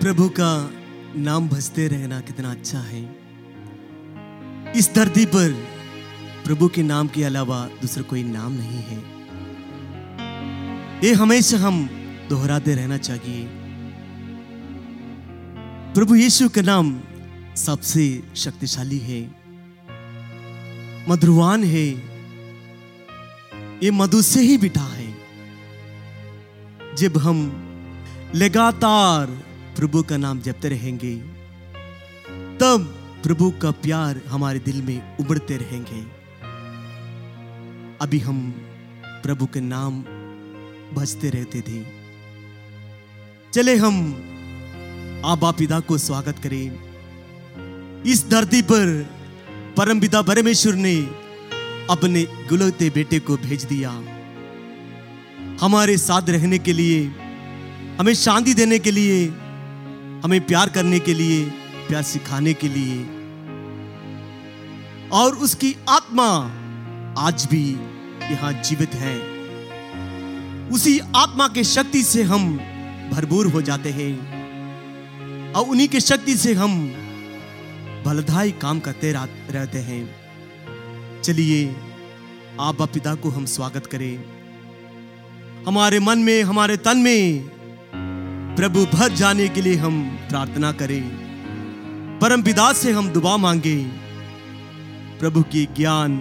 प्रभु का नाम भजते रहना कितना अच्छा है। इस धरती पर प्रभु के नाम के अलावा दूसरा कोई नाम नहीं है। ये हमेशा हम दोहराते रहना चाहिए। प्रभु यीशु का नाम सबसे शक्तिशाली है। मधुरवान है। ये मधु से ही बिठा है। जब हम लगातार प्रभु का नाम जपते रहेंगे। तब प्रभु का प्यार हमारे दिल में उबड़ते रहेंगे। अभी हम प्रभु के नाम भजते रहते थे। चले हम आबा पिता को स्वागत करें। इस धरती पर परम पिता परमेश्वर ने अपने गुलते बेटे को भेज दिया। हमारे साथ रहने के लिए, हमें शांति देने के लिए हमें प्यार करने के लिए, प्यार सिखाने के लिए। और उसकी आत्मा आज भी यहाँ जीवित है। उसी आत्मा के शक्ति से हम भरपूर हो जाते हैं। और उन्हीं के शक्ति से हम भलदाई काम करते रहते हैं। चलिए आप पिता को हम स्वागत करें। हमारे मन में, हमारे तन में प्रभु भर जाने के लिए हम प्रार्थना करें। परम पिता से हम दुआ मांगे। प्रभु की ज्ञान,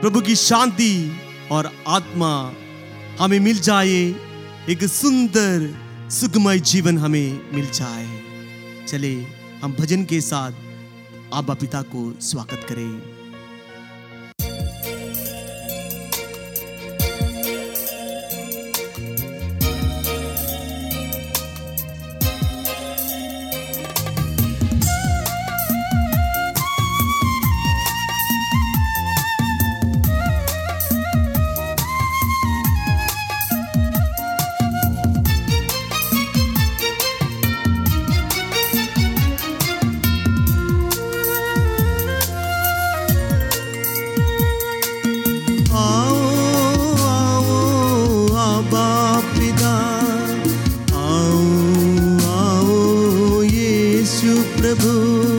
प्रभु की शांति और आत्मा हमें मिल जाए। एक सुंदर, सुखमय जीवन हमें मिल जाए। चले, हम भजन के साथ आबा पिता को स्वागत करें। प्रभु।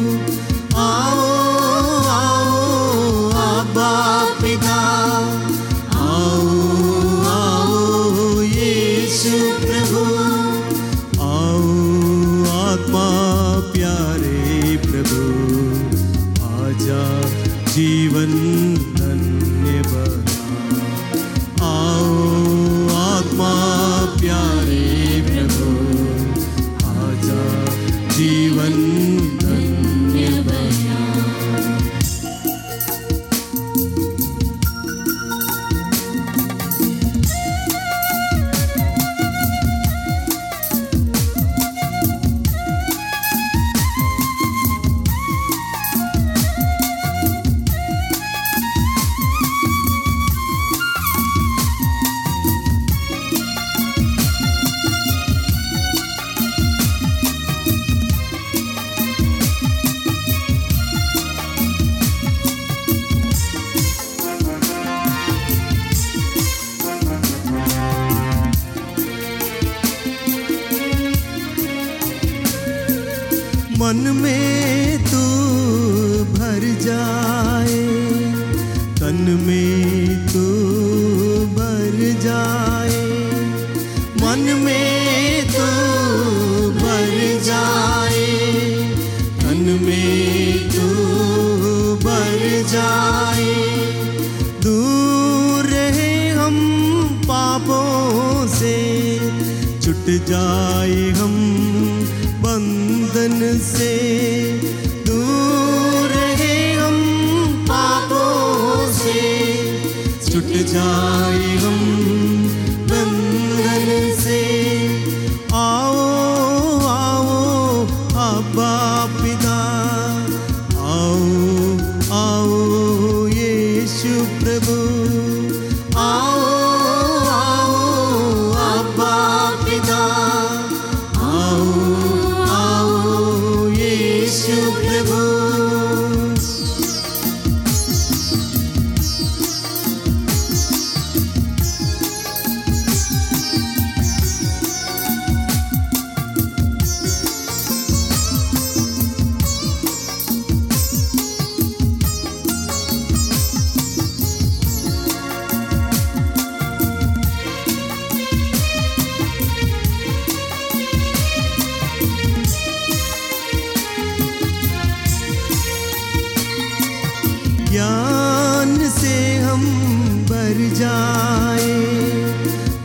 मन में तू भर जाए, तन में तू भर जाए, मन में तू भर जाए, तन में तू भर जाए। दूर रहे हम पापों से, छुट जाए हम बंधन से दूर रहे हम पापों से। छुट जाए हम ज्ञान से हम भर जाए।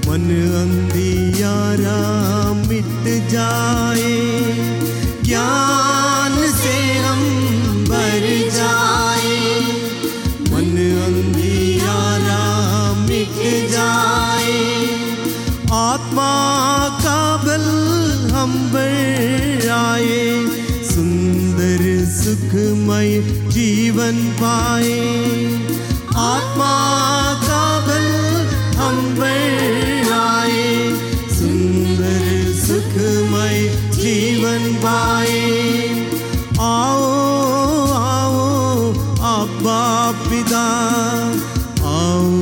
मन अंधियारा मिट जाए। ज्ञान से हम भर जाए। मन अंधियारा मिट जाए। आत्मा का बल हम बढ़ आए सुंदर सुखमय जीवन पाए। आत्मा का बल हम आए। सुंदर सुखमय जीवन पाए। आओ आओ, अब्बा पिता। आओ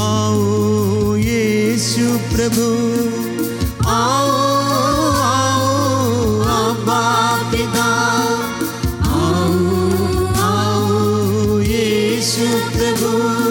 आओ, यीशु प्रभु। प्रभु